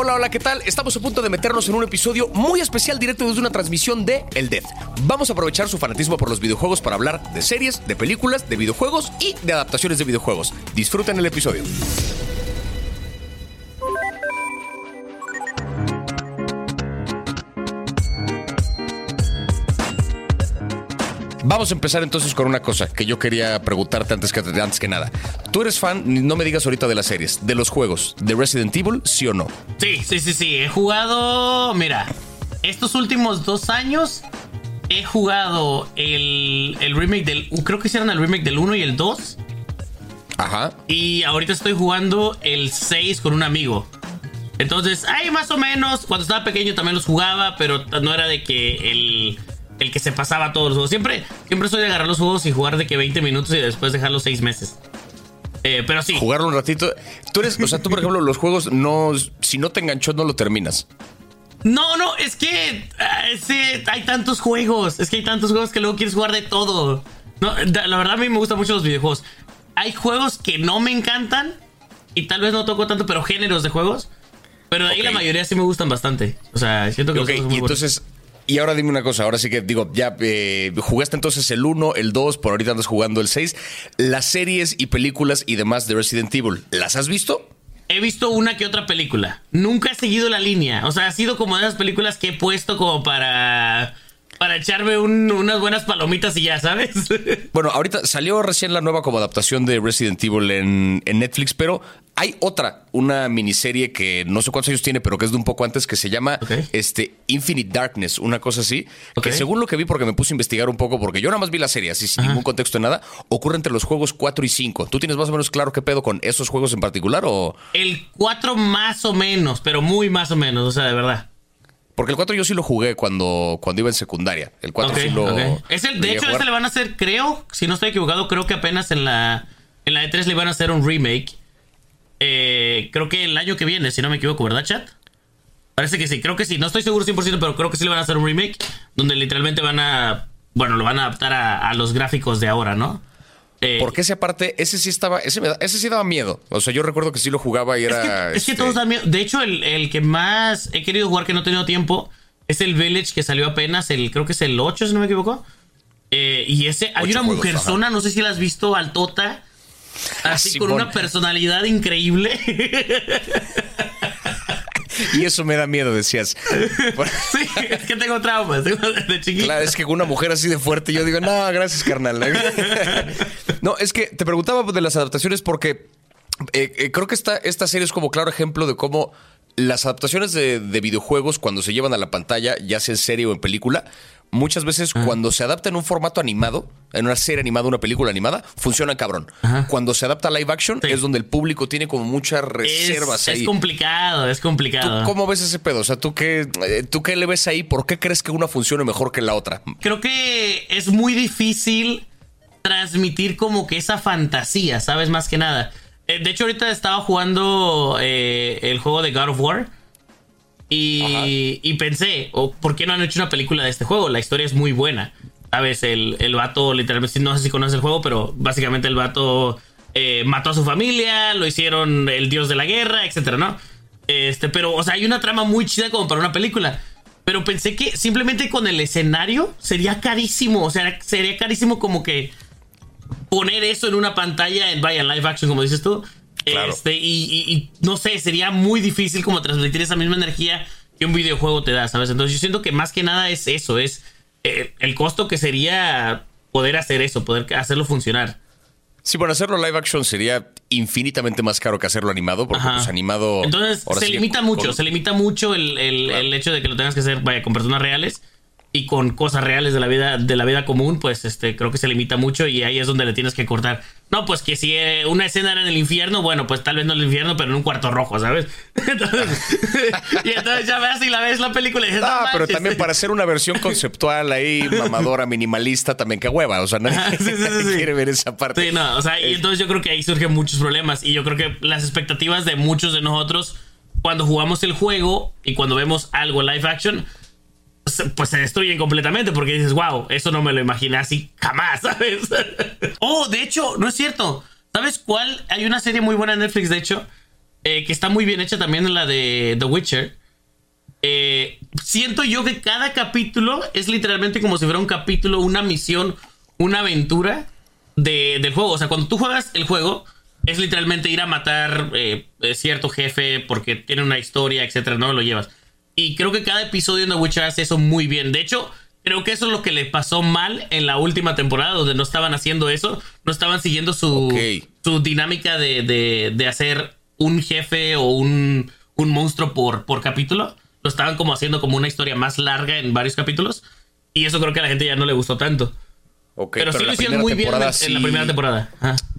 Hola, hola, ¿qué tal? Estamos a punto de meternos en un episodio muy especial directo desde una transmisión de El Dead. Vamos a aprovechar su fanatismo por los videojuegos para hablar de series, de películas, de videojuegos y de adaptaciones de videojuegos. Disfruten el episodio. Vamos a empezar entonces con una cosa que yo quería preguntarte antes que, antes que nada. Tú eres fan, no me digas ahorita de las series, de los juegos, de Resident Evil, sí o no. Sí, sí, sí, sí. He jugado, mira, estos últimos dos años he jugado el, el remake del, creo que hicieron el remake del 1 y el 2. Ajá. Y ahorita estoy jugando el 6 con un amigo. Entonces, ahí más o menos, cuando estaba pequeño también los jugaba, pero no era de que el el que se pasaba todos los juegos. Siempre, siempre soy de agarrar los juegos y jugar de que 20 minutos y después dejarlos 6 meses. Eh, pero sí. Jugarlo un ratito. Tú eres, o sea, tú, por ejemplo, los juegos no. Si no te enganchó, no lo terminas. No, no, es que eh, hay tantos juegos. Es que hay tantos juegos que luego quieres jugar de todo. No, la verdad a mí me gustan mucho los videojuegos. Hay juegos que no me encantan y tal vez no toco tanto, pero géneros de juegos. Pero de ahí la mayoría sí me gustan bastante. O sea, siento que okay, los y entonces, y ahora dime una cosa, ahora sí que digo, ya eh, jugaste entonces el 1, el 2, por ahorita andas jugando el 6. Las series y películas y demás de Resident Evil, ¿las has visto? He visto una que otra película. Nunca he seguido la línea. O sea, ha sido como de esas películas que he puesto como para para echarme unas buenas palomitas y ya, ¿sabes? Bueno, ahorita salió recién la nueva como adaptación de Resident Evil en, Netflix, pero hay otra, una miniserie que no sé cuántos años tiene, pero que es de un poco antes, que se llama este, Infinite Darkness, una cosa así, que según lo que vi, porque me puse a investigar un poco, porque yo nada más vi la serie, así sin ningún contexto de nada, ocurre entre los juegos 4 y 5. ¿Tú tienes más o menos claro qué pedo con esos juegos en particular o...? El 4 más o menos, pero muy más o menos, o sea, de verdad. Porque el 4 yo sí lo jugué cuando, cuando iba en secundaria. El 4 sí lo. Es el, de hecho, este le van a hacer, creo, si no estoy equivocado, creo que apenas en la, en la E3 le van a hacer un remake. Eh, creo que el año que viene, si no me equivoco, ¿verdad, chat? Parece que sí, creo que sí. No estoy seguro 100%, pero creo que sí le van a hacer un remake. Donde literalmente van a. Bueno, lo van a adaptar a los gráficos de ahora, ¿no? Eh, Porque ese aparte, ese sí estaba, ese, ese sí daba miedo. O sea, yo recuerdo que sí lo jugaba y era. Es que, todos este dan miedo. De hecho, el, que más he querido jugar que no he tenido tiempo es el Village que salió apenas, el creo que es el 8, si no me equivoco. Eh, y ese, hay una mujer zona, no sé si la has visto, altota. Así ah, con una personalidad increíble. Y eso me da miedo, decías. sí, es que tengo traumas de chiquito. Claro, es que con una mujer así de fuerte yo digo, no, gracias, carnal. no, es que te preguntaba de las adaptaciones porque eh, eh, creo que esta, esta serie es como claro ejemplo de cómo las adaptaciones de, de, videojuegos cuando se llevan a la pantalla, ya sea en serie o en película, muchas veces cuando se adapta en un formato animado, en una serie animada, una película animada, funciona cabrón. Cuando se adapta a live action es donde el público tiene como muchas reservas es, ahí. Es complicado, es complicado. ¿Tú ¿Cómo ves ese pedo? O sea, ¿tú qué, eh, ¿tú qué le ves ahí? ¿Por qué crees que una funcione mejor que la otra? Creo que es muy difícil transmitir como que esa fantasía, ¿sabes? Más que nada. Eh, de hecho, ahorita estaba jugando eh, el juego de God of War. Y, pensé, oh, ¿por qué no han hecho una película de este juego? La historia es muy buena. ¿Sabes? El, el vato, literalmente, no sé si conoces el juego, pero básicamente el vato eh, mató a su familia, lo hicieron el dios de la guerra, etcétera, ¿no? Este, pero, o sea, hay una trama muy chida como para una película. Pero pensé que simplemente con el escenario sería carísimo. O sea, sería carísimo como que poner eso en una pantalla en vaya live action, como dices tú. Este, y, no sé, sería muy difícil como transmitir esa misma energía que un videojuego te da, ¿sabes? Entonces yo siento que más que nada es eso, es eh, el costo que sería poder hacer eso, poder hacerlo funcionar. Sí, bueno, hacerlo live action sería infinitamente más caro que hacerlo animado, porque pues animado... Entonces se limita mucho, se limita mucho el, el, hecho de que lo tengas que hacer, vaya, con personas reales y con cosas reales de la vida de la vida común, pues este creo que se limita mucho y ahí es donde le tienes que cortar. No, pues que si eh, una escena era en el infierno, bueno, pues tal vez no en el infierno, pero en un cuarto rojo, ¿sabes? Entonces, y entonces ya ves y la ves la película y dices, ah, pero también para hacer una versión conceptual ahí, mamadora, minimalista, también que hueva, o sea, nadie, quiere ver esa parte. Sí, no, o sea, y entonces yo creo que ahí surgen muchos problemas y yo creo que las expectativas de muchos de nosotros cuando jugamos el juego y cuando vemos algo live action, pues se destruyen completamente porque dices, wow, eso no me lo imaginé así jamás, ¿sabes? oh, de hecho, no es cierto. ¿Sabes cuál? Hay una serie muy buena en Netflix, de hecho, eh, que está muy bien hecha también en la de The Witcher. Eh, siento yo que cada capítulo es literalmente como si fuera un capítulo, una misión, una aventura de, del juego. O sea, cuando tú juegas el juego, es literalmente ir a matar eh, cierto jefe porque tiene una historia, etcétera, no lo llevas. Y creo que cada episodio en The Witcher hace eso muy bien. De hecho, creo que eso es lo que le pasó mal en la última temporada, donde no estaban haciendo eso, no estaban siguiendo su, su dinámica de, de, de, hacer un jefe o un, un monstruo por, por capítulo. Lo estaban como haciendo como una historia más larga en varios capítulos. Y eso creo que a la gente ya no le gustó tanto. pero, sí lo hicieron muy bien en, la primera temporada.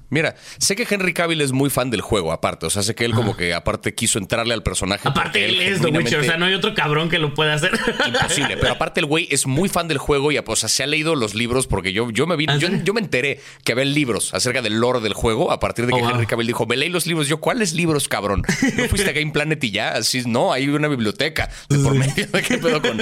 Mira, sé que Henry Cavill es muy fan del juego, aparte. O sea, sé que él como que aparte quiso entrarle al personaje. Aparte él, es The Witcher, o sea, no hay otro cabrón que lo pueda hacer. Imposible, pero aparte el güey es muy fan del juego y o sea, se ha leído los libros porque yo, yo me vi, ¿Ah, yo, me enteré que había libros acerca del lore del juego a partir de que oh, Henry Cavill dijo, me leí los libros. Yo, ¿cuáles libros, cabrón? ¿No fuiste a Game Planet y ya? Así, no, hay una biblioteca de por medio. ¿Qué pedo con...?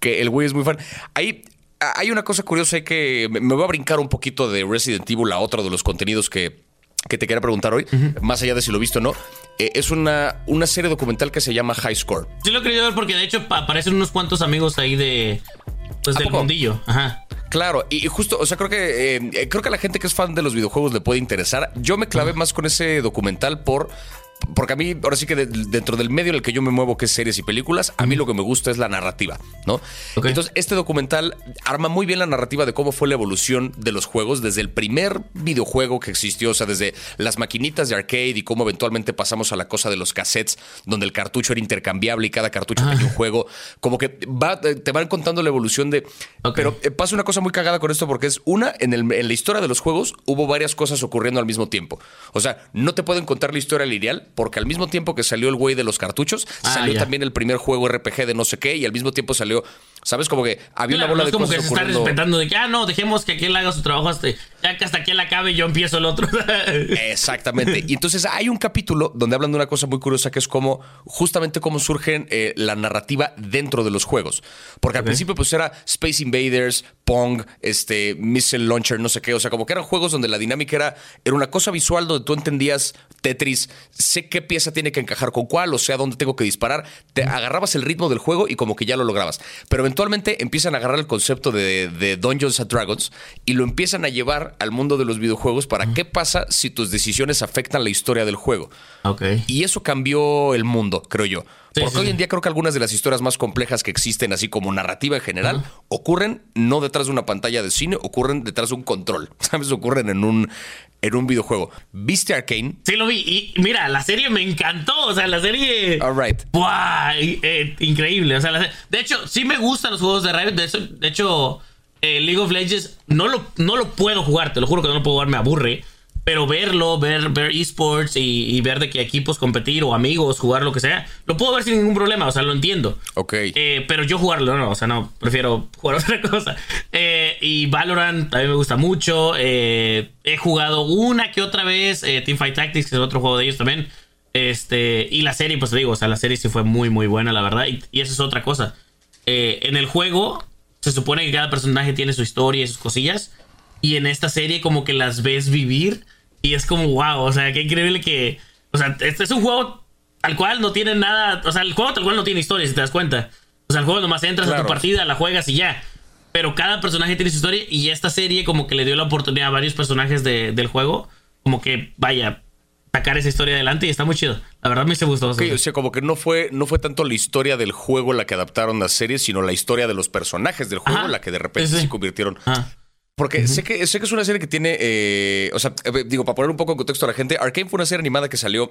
Que el güey es muy fan. Ahí hay una cosa curiosa que me voy a brincar un poquito de Resident Evil a otro de los contenidos que que te quería preguntar hoy, más allá de si lo he visto o no, eh, es una, una serie documental que se llama High Score. Sí lo he querido ver porque de hecho aparecen unos cuantos amigos ahí de pues del mundillo. Ajá. Claro, y, justo, o sea, creo que eh, creo que a la gente que es fan de los videojuegos le puede interesar. Yo me clavé más con ese documental por porque a mí, ahora sí que dentro del medio en el que yo me muevo, que es series y películas, a mí lo que me gusta es la narrativa, ¿no? Entonces, este documental arma muy bien la narrativa de cómo fue la evolución de los juegos desde el primer videojuego que existió, o sea, desde las maquinitas de arcade y cómo eventualmente pasamos a la cosa de los cassettes, donde el cartucho era intercambiable y cada cartucho tenía un juego. Como que va, eh, te van contando la evolución de. Pero eh, pasa una cosa muy cagada con esto porque es una, en, el, en la historia de los juegos hubo varias cosas ocurriendo al mismo tiempo. O sea, no te pueden contar la historia lineal porque al mismo tiempo que salió el güey de los cartuchos, ah, salió también el primer juego RPG de no sé qué y al mismo tiempo salió ¿Sabes? Como que había una bola de como que se está respetando de que, ah, no, dejemos que aquel haga su trabajo hasta, ya que hasta que él acabe yo empiezo el otro. Exactamente. Y entonces hay un capítulo donde hablan de una cosa muy curiosa que es como, justamente cómo surgen eh, la narrativa dentro de los juegos. Porque al principio pues era Space Invaders, Pong, este, Missile Launcher, no sé qué. O sea, como que eran juegos donde la dinámica era, era una cosa visual donde tú entendías Tetris, sé qué pieza tiene que encajar con cuál, o sea, dónde tengo que disparar. Te agarrabas el ritmo del juego y como que ya lo lograbas. Pero eventualmente empiezan a agarrar el concepto de, Dungeons and Dragons y lo empiezan a llevar al mundo de los videojuegos para qué pasa si tus decisiones afectan la historia del juego. Okay. Y eso cambió el mundo, creo yo. Porque hoy en día creo que algunas de las historias más complejas que existen, así como narrativa en general, ocurren no detrás de una pantalla de cine, ocurren detrás de un control. ¿Sabes? Ocurren en un, en un videojuego. ¿Viste Arkane? Sí, lo vi. Y mira, la serie me encantó. O sea, la serie. All right. ¡Buah! Eh, increíble. O sea, de hecho, sí me gustan los juegos de Riot. De, hecho, eh, League of Legends no lo, no lo puedo jugar. Te lo juro que no lo puedo jugar, me aburre. Pero verlo, ver, ver esports y, ver de qué equipos competir o amigos, jugar lo que sea, lo puedo ver sin ningún problema, o sea, lo entiendo. Ok. Eh, pero yo jugarlo, no, o sea, no, prefiero jugar otra cosa. Eh, y Valorant a mí me gusta mucho. Eh, he jugado una que otra vez Teamfight Tactics, que es otro juego de ellos también. Este, y la serie, pues te digo, o sea, la serie sí fue muy, muy buena, la verdad. Y, y eso es otra cosa. en el juego, se supone que cada personaje tiene su historia y sus cosillas. Y en esta serie, como que las ves vivir y es como, wow, o sea, qué increíble que. O sea, este es un juego al cual no tiene nada. O sea, el juego tal cual no tiene historia, si te das cuenta. O sea, el juego nomás entras a tu partida, la juegas y ya. Pero cada personaje tiene su historia y esta serie como que le dio la oportunidad a varios personajes del juego. Como que, vaya, sacar esa historia adelante y está muy chido. La verdad me gustó. Okay, o sea, como que no fue, no fue tanto la historia del juego la que adaptaron la serie, sino la historia de los personajes del juego la que de repente se convirtieron. Porque sé, que, sé que es una serie que tiene. Eh, o sea, eh, digo, para poner un poco en contexto a la gente, Arkane fue una serie animada que salió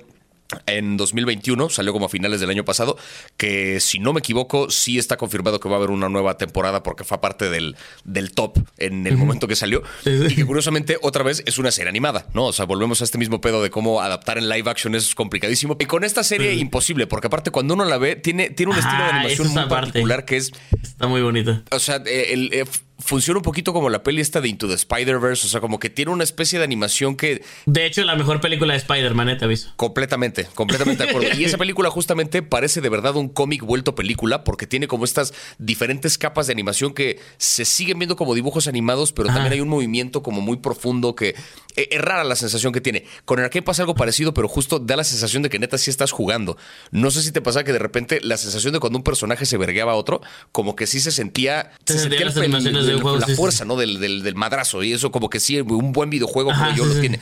en 2021, salió como a finales del año pasado, que si no me equivoco, sí está confirmado que va a haber una nueva temporada porque fue parte del, del top en el momento que salió. Y que curiosamente, otra vez, es una serie animada, ¿no? O sea, volvemos a este mismo pedo de cómo adaptar en live action es complicadísimo. Y con esta serie, imposible, porque aparte, cuando uno la ve, tiene, tiene un estilo de animación muy particular que es. Está muy bonito. O sea, el, el funciona un poquito como la peli esta de Into the Spider-Verse, o sea, como que tiene una especie de animación que... De hecho, la mejor película de Spider-Man, ¿eh? te aviso. Completamente, completamente de acuerdo. y esa película justamente parece de verdad un cómic vuelto película porque tiene como estas diferentes capas de animación que se siguen viendo como dibujos animados, pero también hay un movimiento como muy profundo que eh, es rara la sensación que tiene. Con el arcade pasa algo parecido, pero justo da la sensación de que neta sí estás jugando. No sé si te pasa que de repente la sensación de cuando un personaje se vergueaba a otro, como que sí se sentía, se sentía las animaciones juego, la sí, sí. fuerza, ¿no? Del, del- del madrazo. Y eso como que sí, un buen videojuego como Ajá, yo sí, lo tiene.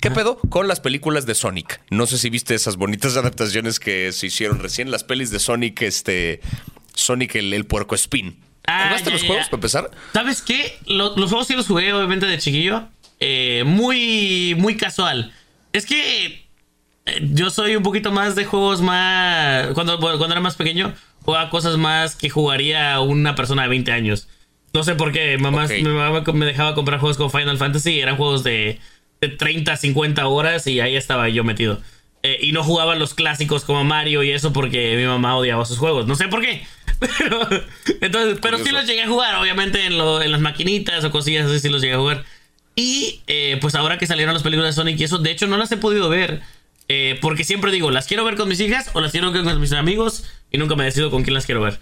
¿Qué pedo con las películas de Sonic? No sé si viste esas bonitas adaptaciones que se hicieron recién, las pelis de Sonic, este... Sonic el, el puerco spin. Ah, ¿Jugaste ya, los ya, juegos para empezar? ¿Sabes qué? Lo- los juegos sí los jugué, obviamente, de chiquillo. Eh, muy, muy casual. Es que eh, yo soy un poquito más de juegos más. Cuando, cuando era más pequeño, jugaba cosas más que jugaría una persona de 20 años. No sé por qué. Mamá, mi mamá me dejaba comprar juegos como Final Fantasy. Eran juegos de, de 30, 50 horas y ahí estaba yo metido. Eh, y no jugaba los clásicos como Mario y eso porque mi mamá odiaba sus juegos. No sé por qué. Pero, entonces, pero sí los llegué a jugar, obviamente, en, lo- en las maquinitas o cosillas así, sí los llegué a jugar. Y eh, pues ahora que salieron las películas de Sonic y eso, de hecho no las he podido ver. eh, porque siempre digo, las quiero ver con mis hijas o las quiero ver con mis amigos y nunca me decido con quién las quiero ver.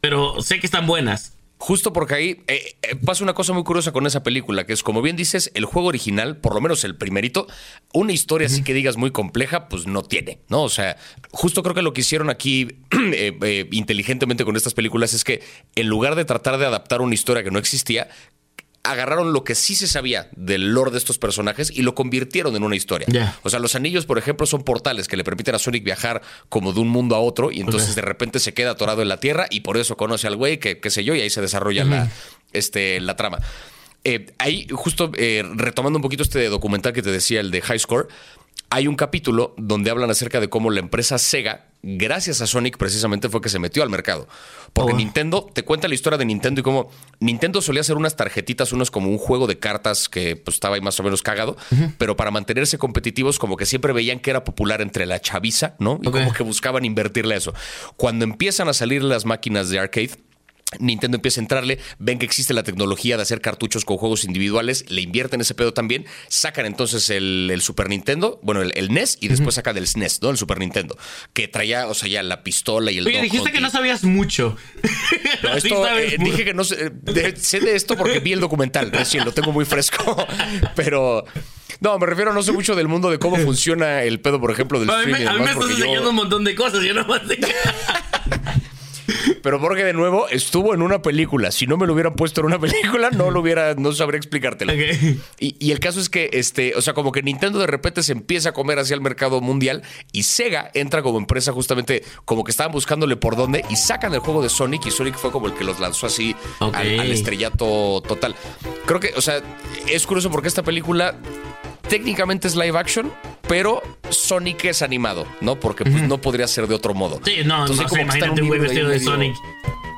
Pero sé que están buenas. Justo porque ahí eh, eh, pasa una cosa muy curiosa con esa película, que es como bien dices, el juego original, por lo menos el primerito, una historia así que digas muy compleja, pues no tiene, ¿no? O sea, justo creo que lo que hicieron aquí eh, inteligentemente con estas películas es que en lugar de tratar de adaptar una historia que no existía, agarraron lo que sí se sabía del lore de estos personajes y lo convirtieron en una historia. O sea, los anillos, por ejemplo, son portales que le permiten a Sonic viajar como de un mundo a otro y entonces de repente se queda atorado en la Tierra y por eso conoce al güey, que qué sé yo, y ahí se desarrolla la, este, la trama. Eh, ahí, justo eh, retomando un poquito este documental que te decía, el de High Score, hay un capítulo donde hablan acerca de cómo la empresa Sega, gracias a Sonic precisamente, fue que se metió al mercado. Porque Oh. Nintendo, te cuenta la historia de Nintendo y cómo Nintendo solía hacer unas tarjetitas, unos como un juego de cartas que pues, estaba ahí más o menos cagado, pero para mantenerse competitivos como que siempre veían que era popular entre la chaviza, ¿no? Y como que buscaban invertirle a eso. Cuando empiezan a salir las máquinas de arcade, Nintendo empieza a entrarle, ven que existe la tecnología de hacer cartuchos con juegos individuales, le invierten ese pedo también, sacan entonces el, el Super Nintendo, bueno, el, el NES y después sacan el SNES, ¿no? El Super Nintendo, que traía, o sea, ya la pistola y el Oye, dijiste que no sabías mucho. No, Sí esto, sabes eh, dije que no sé, de- sé de esto porque vi el documental, recién lo tengo muy fresco, pero no, me refiero no sé mucho del mundo de cómo funciona el pedo, por ejemplo, del A mí, me- a mí me estás yo- enseñando un montón de cosas. Yo no sé. Pero porque de nuevo estuvo en una película. Si no me lo hubieran puesto en una película, no lo hubiera, no sabría explicártelo. Y, y el caso es que, este, o sea, como que Nintendo de repente se empieza a comer hacia el mercado mundial y Sega entra como empresa justamente como que estaban buscándole por dónde y sacan el juego de Sonic y Sonic fue como el que los lanzó así al, al estrellato total. Creo que, o sea, es curioso porque esta película técnicamente es live action, pero Sonic es animado, ¿no? Porque pues, no podría ser de otro modo. Sí, no, Entonces, no como está en imagínate un güey vestido de medio- Sonic.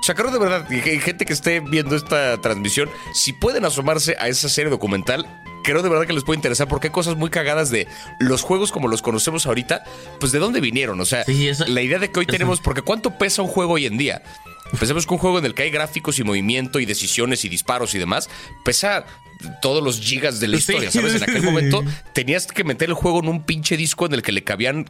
O sea, creo de verdad hay gente que esté viendo esta transmisión, si pueden asomarse a esa serie documental, creo de verdad que les puede interesar porque hay cosas muy cagadas de los juegos como los conocemos ahorita, pues de dónde vinieron. O sea, Sí, eso- la idea de que hoy eso. tenemos, porque ¿cuánto pesa un juego hoy en día? Pensemos que un juego en el que hay gráficos y movimiento y decisiones y disparos y demás, pesa todos los gigas de la Sí, historia, ¿sabes? En aquel momento tenías que meter el juego en un pinche disco en el que le cabían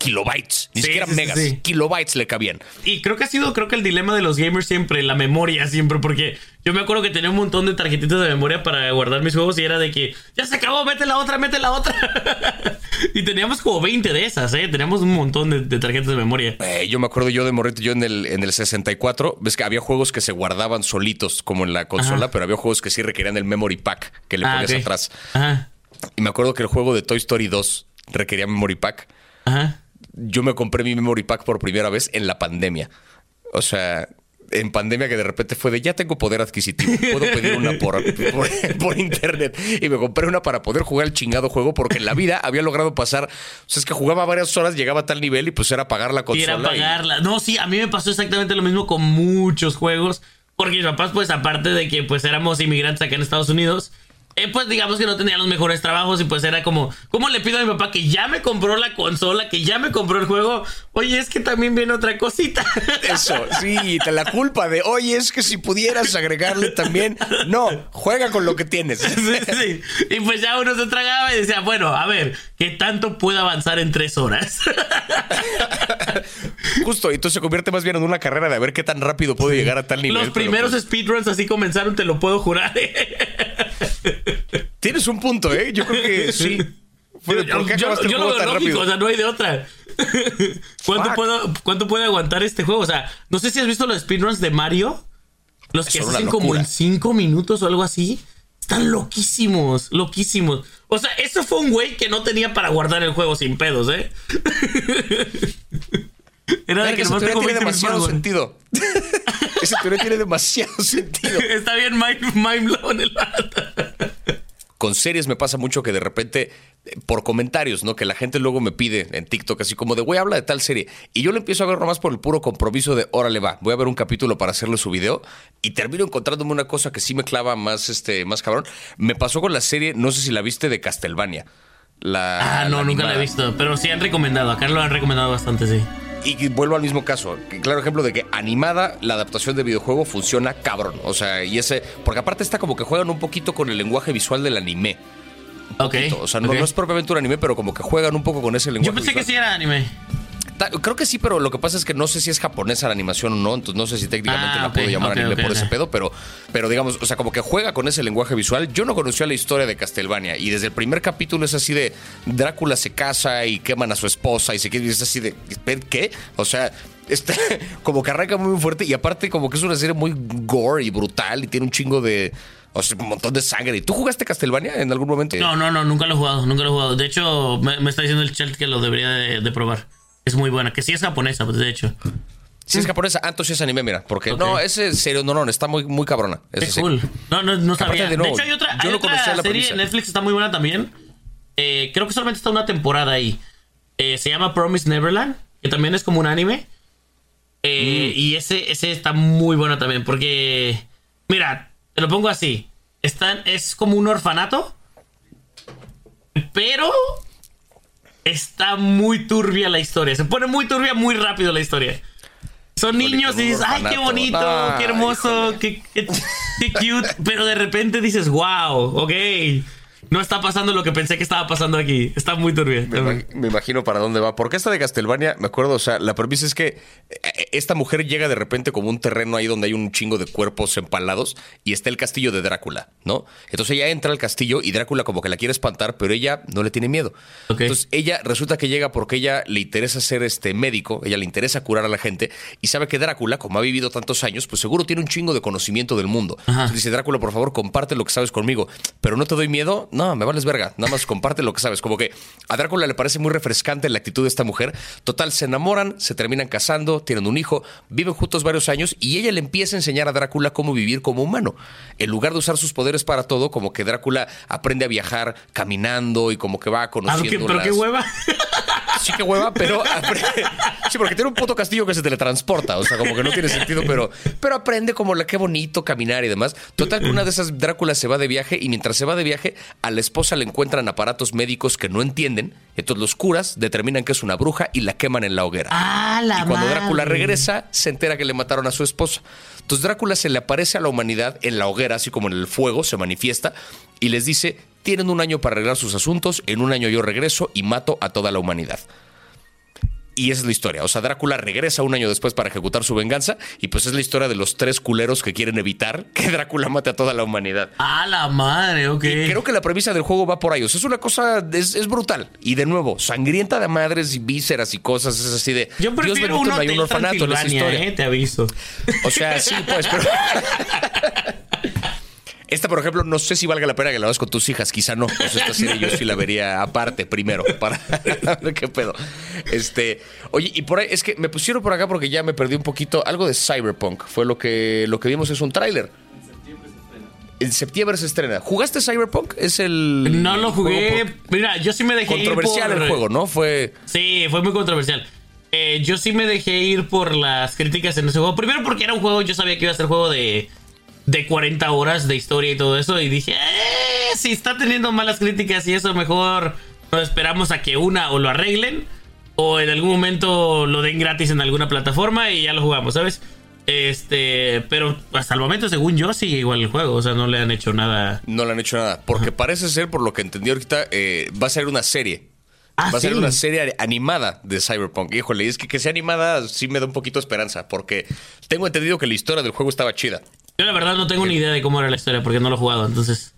kilobytes, ni Sí, siquiera sí, megas, sí. kilobytes le cabían. Y creo que ha sido, creo que el dilema de los gamers siempre, la memoria siempre, porque yo me acuerdo que tenía un montón de tarjetitas de memoria para guardar mis juegos y era de que ya se acabó, mete la otra, mete la otra. y teníamos como 20 de esas, ¿eh? Teníamos un montón de, de tarjetas de memoria. Eh, yo me acuerdo yo de morrito, yo en el, en el 64, ves que había juegos que se guardaban solitos como en la consola, Ajá. pero había juegos que sí requerían el memory pack que le Ah, ponías atrás. Ajá, Y me acuerdo que el juego de Toy Story 2 requería memory pack. ajá. Yo me compré mi memory pack por primera vez en la pandemia. O sea, en pandemia que de repente fue de ya tengo poder adquisitivo, puedo pedir una por, por, por internet. Y me compré una para poder jugar el chingado juego porque en la vida había logrado pasar. O sea, es que jugaba varias horas, llegaba a tal nivel y pues era pagar la Y consola. era y- pagarla. No, sí, a mí me pasó exactamente lo mismo con muchos juegos. Porque mis papás, pues, aparte de que pues éramos inmigrantes acá en Estados Unidos, eh, pues digamos que no tenían los mejores trabajos y pues era como, ¿cómo le pido a mi papá que ya me compró la consola, que ya me compró el juego? Oye, es que también viene otra cosita. Eso, sí, te la culpa de, oye, es que si pudieras agregarle también. No, juega con lo que tienes. Sí, sí. Y pues ya uno se tragaba y decía, bueno, a ver, ¿qué tanto puedo avanzar en tres horas? Justo, y entonces se convierte más bien en una carrera de a ver qué tan rápido puedo llegar a tal nivel. Los primeros pues, speedruns así comenzaron, te lo puedo jurar. Tiene Tienes un punto, ¿eh? Yo creo que sí. yo, yo lo veo lógico, o sea, no hay de otra. ¿Cuánto, puedo, ¿Cuánto puede aguantar este juego? O sea, no sé si has visto los speedruns de Mario. Los que hacen como en 5 minutos o algo así. Están loquísimos, loquísimos. O sea, eso fue un güey que no tenía para guardar el juego sin pedos, ¿eh? Era de que no tiene demasiado sentido. Ese teoría tiene demasiado sentido. Está bien mind, mind blown el con series me pasa mucho que de repente, eh, por comentarios, ¿no? Que la gente luego me pide en TikTok, así como de, güey, habla de tal serie. Y yo le empiezo a ver nomás por el puro compromiso de, órale, va, voy a ver un capítulo para hacerle su video. Y termino encontrándome una cosa que sí me clava más, este, más cabrón. Me pasó con la serie, no sé si la viste, de Castlevania. La, ah, no, nunca la he visto. Pero sí han recomendado. Acá lo han recomendado bastante, sí. Y vuelvo al mismo caso. Claro ejemplo de que animada la adaptación de videojuego funciona cabrón. O sea, y ese. Porque aparte está como que juegan un poquito con el lenguaje visual del anime. Ok. O sea, no, es propiamente un anime, pero como que juegan un poco con ese lenguaje. Yo pensé que sí era anime. Creo que sí, pero lo que pasa es que no sé si es japonesa la animación o no, entonces no sé si técnicamente ah, la puedo llamar anime por ese pedo, pero, pero digamos, o sea, como que juega con ese lenguaje visual. Yo no conocía la historia de Castlevania y desde el primer capítulo es así de Drácula se casa y queman a su esposa y se queda es así de ¿qué? O sea, está como que arranca muy fuerte y aparte como que es una serie muy gore y brutal y tiene un chingo de o sea, un montón de sangre. ¿Y tú jugaste Castlevania en algún momento? No, no, no, nunca lo he jugado, nunca lo he jugado. De hecho, me, está diciendo el chat que lo debería de probar. Es muy buena, que sí es japonesa, pues, de hecho. Sí, es japonesa. Ah, entonces es anime, mira. Porque no, ese serio, no, no, está muy, muy cabrona. Es cool. No, no, no sabía. De, hecho, hay otra, yo otra serie en Netflix está muy buena también. Eh, creo que solamente está una temporada ahí. Eh, se llama Promise Neverland, que también es como un anime. Eh, mm. Y ese, ese está muy bueno también, porque. Mira, te lo pongo así. Están, es como un orfanato. Pero está muy turbia la historia. Se pone muy turbia muy rápido la historia. Son niños y dices, ay, qué bonito, qué hermoso, qué, qué, qué, cute. Pero de repente dices, wow, ok no está pasando lo que pensé que estaba pasando aquí. Está muy turbio. Me, imagino para dónde va. Porque esta de Castlevania, me acuerdo, o sea, la premisa es que eh, esta mujer llega de repente como un terreno ahí donde hay un chingo de cuerpos empalados y está el castillo de Drácula, ¿no? Entonces ella entra al castillo y Drácula como que la quiere espantar, pero ella no le tiene miedo. Entonces ella resulta que llega porque ella le interesa ser este médico, ella le interesa curar a la gente y sabe que Drácula, como ha vivido tantos años, pues seguro tiene un chingo de conocimiento del mundo. Entonces dice, Drácula, por favor, comparte lo que sabes conmigo, pero no te doy miedo no, me vales verga. Nada más comparte lo que sabes. Como que a Drácula le parece muy refrescante la actitud de esta mujer. Total, se enamoran, se terminan casando, tienen un hijo, viven juntos varios años y ella le empieza a enseñar a Drácula cómo vivir como humano. En lugar de usar sus poderes para todo, como que Drácula aprende a viajar caminando y como que va conociendo. ¿Pero qué hueva? Sí que hueva, pero sí, porque tiene un puto castillo que se teletransporta, o sea, como que no tiene sentido, pero, pero aprende como la qué bonito caminar y demás. Total, que una de esas Drácula se va de viaje y mientras se va de viaje, a la esposa le encuentran aparatos médicos que no entienden. Entonces los curas determinan que es una bruja y la queman en la hoguera. Ah, la y cuando Drácula regresa, se entera que le mataron a su esposa. Entonces Drácula se le aparece a la humanidad en la hoguera, así como en el fuego, se manifiesta y les dice, tienen un año para arreglar sus asuntos, en un año yo regreso y mato a toda la humanidad. Y esa es la historia. O sea, Drácula regresa un año después para ejecutar su venganza. Y pues es la historia de los tres culeros que quieren evitar que Drácula mate a toda la humanidad. ¡A la madre! Ok. Y creo que la premisa del juego va por ahí. O sea, es una cosa. Es, brutal. Y de nuevo, sangrienta de madres y vísceras y cosas. Es así de. Yo prefiero Dios hay un orfanato en esa historia. Eh, te aviso. O sea, sí, pues, pero. Esta, por ejemplo, no sé si valga la pena que la veas con tus hijas, quizá no. Pues esta serie yo sí la vería aparte primero para ver qué pedo. Este, oye, y por ahí es que me pusieron por acá porque ya me perdí un poquito algo de Cyberpunk. Fue lo que lo que vimos es un tráiler. En septiembre se estrena. ¿Jugaste Cyberpunk? Es el. No lo jugué. Mira, yo sí me dejé controversial ir por... el juego, ¿no? Fue. Sí, fue muy controversial. Eh, yo sí me dejé ir por las críticas en ese juego. Primero porque era un juego, yo sabía que iba a ser juego de de 40 horas de historia y todo eso. Y dije, eh, si está teniendo malas críticas y eso, mejor nos esperamos a que una o lo arreglen o en algún momento lo den gratis en alguna plataforma y ya lo jugamos, ¿sabes? Este, pero hasta el momento, según yo, sigue igual el juego. O sea, no le han hecho nada. No le han hecho nada. Porque parece ser, por lo que entendí ahorita, eh, va a ser una serie. Ah, va a ser una serie animada de Cyberpunk. Híjole, es que que sea animada sí me da un poquito de esperanza. Porque tengo entendido que la historia del juego estaba chida. Yo la verdad no tengo ni idea de cómo era la historia porque no lo he jugado, entonces...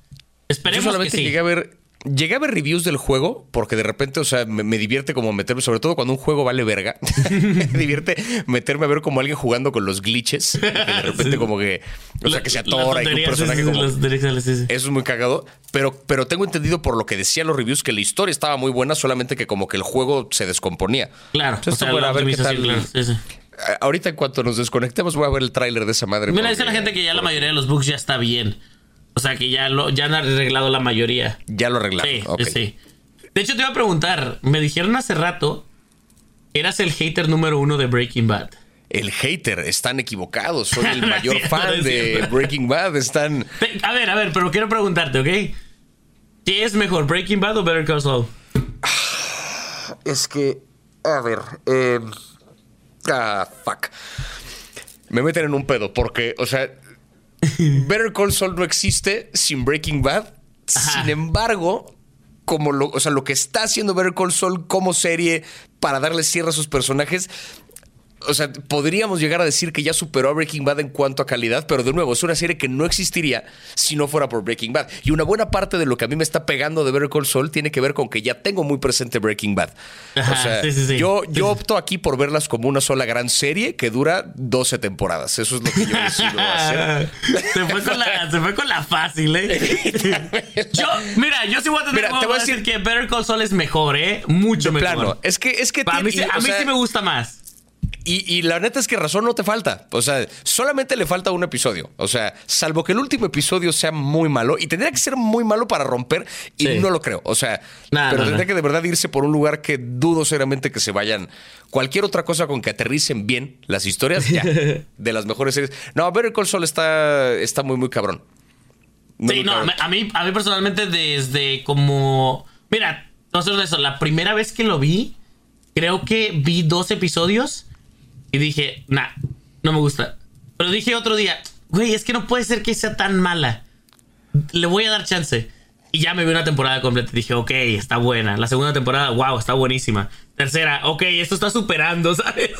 Esperemos Yo solamente que sí. llegué a ver. Llegué a ver reviews del juego porque de repente, o sea, me, me divierte como meterme, sobre todo cuando un juego vale verga. me divierte meterme a ver como alguien jugando con los glitches. que de repente, Sí. como que, o sea, que se atora y que un personaje sí, como. Eso es muy cagado, pero, pero tengo entendido por lo que decían los reviews que la historia estaba muy buena, solamente que como que el juego se descomponía. Claro, Entonces, o sea, bueno, a ver qué tal. claro, Ahorita en cuanto nos desconectemos voy a ver el tráiler de esa madre. Mira, porque- dice la gente que ya la mayoría de los bugs ya está bien. O sea, que ya, lo, ya han arreglado la mayoría. Ya lo arreglaron. Sí, sí, sí. De hecho, te iba a preguntar. Me dijeron hace rato que eras el hater número uno de Breaking Bad. El hater, están equivocados. Soy el mayor fan de. Breaking Bad. Están. A ver, a ver, pero quiero preguntarte, ¿ok? ¿Qué es mejor, Breaking Bad o Better Call Saul? Es que. A ver. eh, ah, fuck. Me meten en un pedo porque, o sea. Better Call Saul no existe sin Breaking Bad. Ajá. Sin embargo, como lo, o sea, lo que está haciendo Better Call Saul como serie para darle cierre a sus personajes. O sea, podríamos llegar a decir que ya superó a Breaking Bad en cuanto a calidad, pero de nuevo, es una serie que no existiría si no fuera por Breaking Bad. Y una buena parte de lo que a mí me está pegando de Better Call Saul tiene que ver con que ya tengo muy presente Breaking Bad. Ajá, o sea, sí, sí, sí. yo, opto aquí por verlas como una sola gran serie que dura 12 temporadas. Eso es lo que yo decido hacer. se, fue con la, se fue con la fácil, ¿eh? yo, mira, yo sí voy a tener Mira, huevo te voy a de decir que Better Call Saul es mejor, ¿eh? Mucho De mejor. plano. Es que, es que a mí, tiene- sí- a mí sea, sí me gusta más. Y, y la neta es que razón no te falta. O sea, solamente le falta un episodio. O sea, salvo que el último episodio sea muy malo, y tendría que ser muy malo para romper, y Sí. no lo creo. O sea, Nah, pero no, tendría no. que de verdad irse por un lugar que dudo seriamente que se vayan. Cualquier otra cosa con que aterricen bien las historias, ya. de las mejores series. No, Better Call Saul está, está muy, muy cabrón. Muy, Sí, muy no, cabrón. a mí, a mí personalmente desde como... Mira, no sé de eso, la primera vez que lo vi, creo que vi dos episodios y dije, nah, no me gusta. Pero dije otro día, güey, es que no puede ser que sea tan mala. Le voy a dar chance. Y ya me vi una temporada completa dije, ok, está buena. La segunda temporada, wow, está buenísima. Tercera, ok, esto está superando, ¿sabes?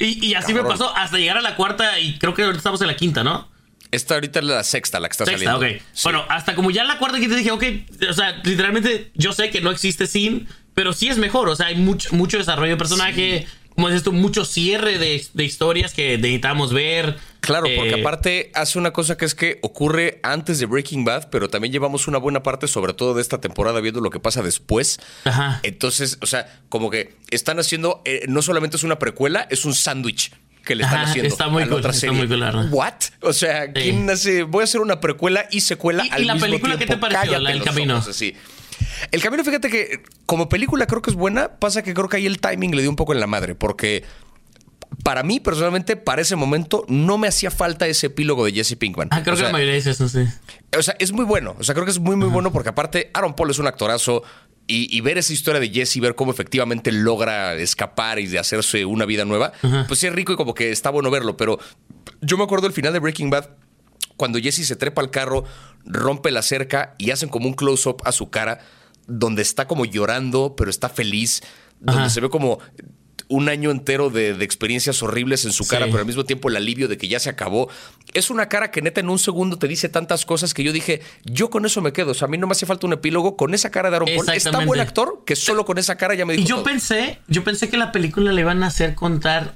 y, y así me pasó hasta llegar a la cuarta y creo que ahorita estamos en la quinta, ¿no? Esta ahorita es la sexta, la que está Sexta, saliendo. ok. Sí. Bueno, hasta como ya en la cuarta quinta dije, ok, o sea, literalmente yo sé que no existe sin, pero sí es mejor. O sea, hay mucho, mucho desarrollo de personaje, como dices tú, mucho cierre de, de historias que necesitamos ver. Claro, porque Eh, aparte hace una cosa que es que ocurre antes de Breaking Bad, pero también llevamos una buena parte, sobre todo de esta temporada, viendo lo que pasa después. Ajá. Entonces, o sea, como que están haciendo, eh, no solamente es una precuela, es un sándwich que le están Ajá, haciendo está muy a la cool, otra está muy cool, verdad. ¿What? O sea, ¿quién hace? Voy a hacer una precuela y secuela ¿Y- y al la mismo película qué tiempo. te pareció, Cállate la del los camino? ojos, así. El camino, fíjate que como película creo que es buena, pasa que creo que ahí el timing le dio un poco en la madre, porque para mí, personalmente, para ese momento, no me hacía falta ese epílogo de Jesse Pinkman. Ah, creo O que sea, la mayoría dice eso, sí. o sea, es muy bueno. O sea, creo que es muy, muy bueno porque aparte Aaron Paul es un actorazo y, y ver esa historia de Jesse, ver cómo efectivamente logra escapar y de hacerse una vida nueva, pues sí es rico y como que está bueno verlo. Pero yo me acuerdo el final de Breaking Bad cuando Jesse se trepa al carro, rompe la cerca y hacen como un close-up a su cara donde está como llorando, pero está feliz, donde Ajá. se ve como un año entero de, de experiencias horribles en su cara, Sí. pero al mismo tiempo el alivio de que ya se acabó. Es una cara que neta en un segundo te dice tantas cosas que yo dije, yo con eso me quedo. O sea, a mí no me hace falta un epílogo con esa cara de Aaron Paul. Es tan buen actor que solo con esa cara ya me dijo Y yo todo. pensé, yo pensé que la película le iban a hacer contar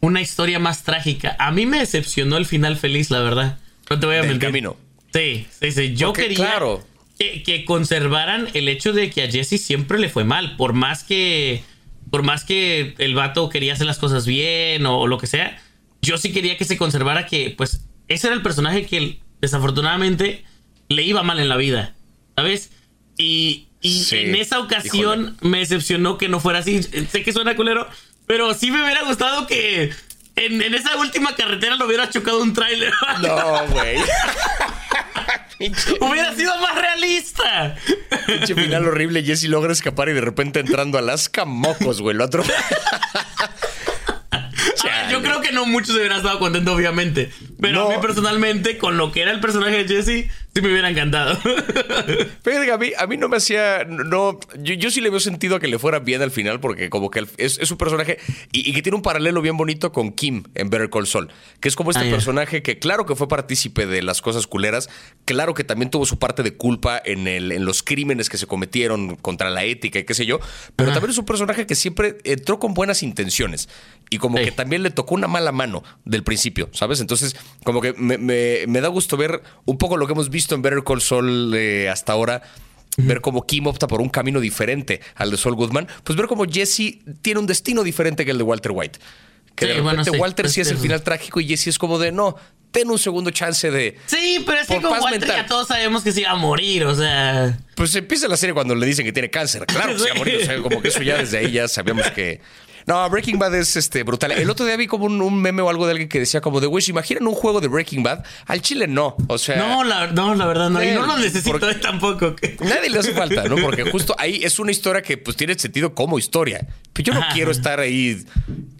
una historia más trágica. A mí me decepcionó el final feliz, la verdad. No te voy a Del mentir. camino. Sí, sí, sí. Yo Porque, quería claro. Que, que conservaran el hecho de que a Jesse siempre le fue mal. Por más que. Por más que el vato quería hacer las cosas bien o, o lo que sea. Yo sí quería que se conservara que, pues, ese era el personaje que desafortunadamente le iba mal en la vida. ¿Sabes? Y, y Sí, en esa ocasión me decepcionó que no fuera así. Sé que suena culero, pero sí me hubiera gustado que en, en esa última carretera lo hubiera chocado un tráiler. No, güey. Hubiera sido más realista. Pinche final horrible. Jesse logra escapar y de repente entrando a Alaska, mocos, güey. Lo otro. A ver, yo creo que no muchos hubieran estado contentos, obviamente. Pero No. a mí personalmente, con lo que era el personaje de Jesse, sí me hubiera encantado. Pero a mí, a mí no me hacía. No, yo, yo, sí le veo sentido a que le fuera bien al final, porque como que es, es un personaje y, y, que tiene un paralelo bien bonito con Kim en Better Call Saul. Que es como este ah, personaje que, claro que fue partícipe de las cosas culeras, claro que también tuvo su parte de culpa en, el, en los crímenes que se cometieron contra la ética y qué sé yo, pero también es un personaje que siempre entró con buenas intenciones y como que también le tocó una mala mano del principio, ¿sabes? Entonces, como que me, me, me da gusto ver un poco lo que hemos visto en Better Call Saul eh, hasta ahora ver cómo Kim opta por un camino diferente al de Saul Goodman, pues ver cómo Jesse tiene un destino diferente que el de Walter White. Que de repente Walter sí es el final trágico y Jesse es como de no, ten un segundo chance de. Sí, pero es que con Walter ya todos sabemos que se iba a morir, o sea. Pues empieza la serie cuando le dicen que tiene cáncer. Claro que se va a morir. O sea, como que eso ya desde ahí ya sabíamos que. No, Breaking Bad es este, brutal. El otro día vi como un, meme o algo de alguien que decía como de, Wish, imaginan un juego de Breaking Bad. Al chile no, o sea... No, la, no, la verdad no. y no lo necesito tampoco. Nadie le hace falta, ¿no? Porque justo ahí es una historia que pues tiene sentido como historia. Pero yo no quiero estar ahí...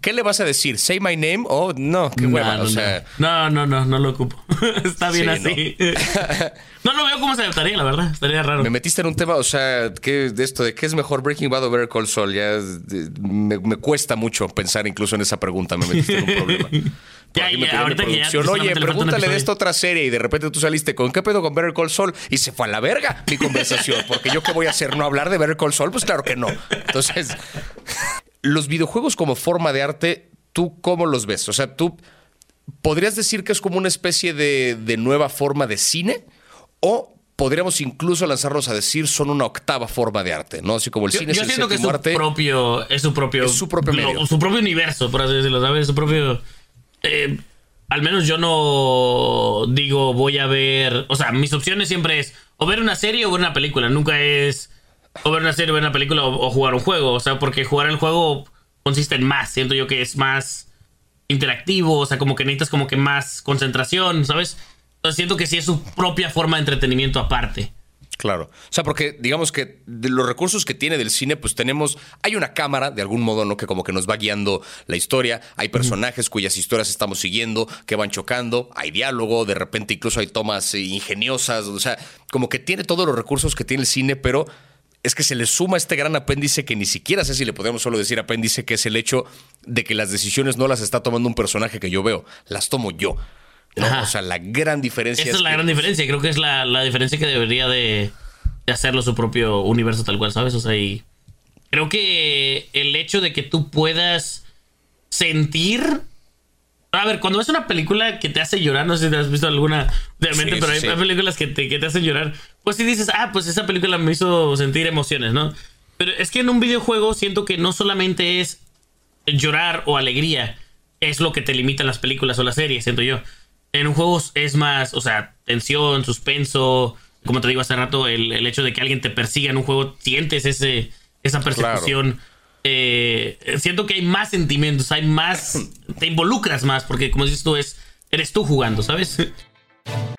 ¿Qué le vas a decir? ¿Say my name? Oh, no, qué hueva, no, o sea... No, no, no, no lo ocupo. Está bien así. No. lo veo cómo se adaptaría, la verdad. Estaría raro. Me metiste en un tema, o sea, ¿qué, de esto de qué es mejor Breaking Bad o Better Call Saul. Ya me, me cuesta mucho pensar incluso en esa pregunta, me metiste en un problema. ya, ya, ahorita Oye, pregúntale de esta otra serie y de repente tú saliste con qué pedo con Better Call Saul y se fue a la verga mi conversación. Porque yo qué voy a hacer, no hablar de Better Call Saul, pues claro que no. Entonces, los videojuegos como forma de arte, ¿tú cómo los ves? O sea, tú podrías decir que es como una especie de, de nueva forma de cine o podríamos incluso lanzarnos a decir son una octava forma de arte, ¿no? Así como el cine yo es el siento que es su propio es su propio es su propio medio. su propio universo, por así decirlo, ¿sabes? Su propio eh, al menos yo no digo voy a ver, o sea, mis opciones siempre es o ver una serie o ver una película, nunca es o ver una serie o ver una película o, jugar un juego, o sea, porque jugar el juego consiste en más, siento yo que es más interactivo, o sea, como que necesitas como que más concentración, ¿sabes? Siento que sí es su propia forma de entretenimiento aparte. Claro. O sea, porque digamos que de los recursos que tiene del cine, pues tenemos. Hay una cámara, de algún modo, ¿no? Que como que nos va guiando la historia. Hay personajes cuyas historias estamos siguiendo, que van chocando. Hay diálogo, de repente incluso hay tomas eh, ingeniosas. O sea, como que tiene todos los recursos que tiene el cine, pero es que se le suma este gran apéndice que ni siquiera sé si le podemos solo decir apéndice, que es el hecho de que las decisiones no las está tomando un personaje que yo veo, las tomo yo. O sea, la gran diferencia. Esa es, la gran diferencia. Creo que es la, diferencia que debería de, hacerlo su propio universo tal cual, ¿sabes? O sea, y creo que el hecho de que tú puedas sentir... A ver, cuando ves una película que te hace llorar, no sé si te has visto alguna, obviamente, pero hay, películas que te, que te hacen llorar, pues si dices, ah, pues esa película me hizo sentir emociones, ¿no? Pero es que en un videojuego siento que no solamente es llorar o alegría, es lo que te limita las películas o las series, siento yo en un juego es más, o sea, tensión, suspenso. Como te digo hace rato, el, hecho de que alguien te persiga en un juego, sientes ese, esa persecución. Eh, siento que hay más sentimientos, hay más. Te involucras más, porque como dices tú, es, eres tú jugando, ¿sabes?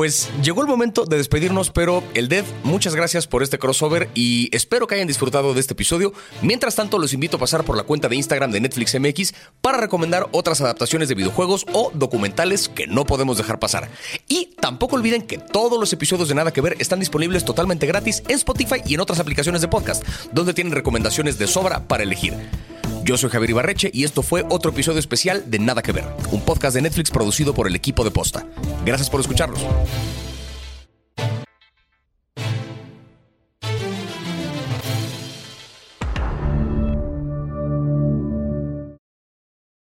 Pues llegó el momento de despedirnos, pero el Dev, muchas gracias por este crossover y espero que hayan disfrutado de este episodio. Mientras tanto, los invito a pasar por la cuenta de Instagram de Netflix MX para recomendar otras adaptaciones de videojuegos o documentales que no podemos dejar pasar. Y tampoco olviden que todos los episodios de Nada que Ver están disponibles totalmente gratis en Spotify y en otras aplicaciones de podcast, donde tienen recomendaciones de sobra para elegir. Yo soy Javier Ibarreche y esto fue otro episodio especial de Nada que Ver, un podcast de Netflix producido por el equipo de Posta. Gracias por escucharnos.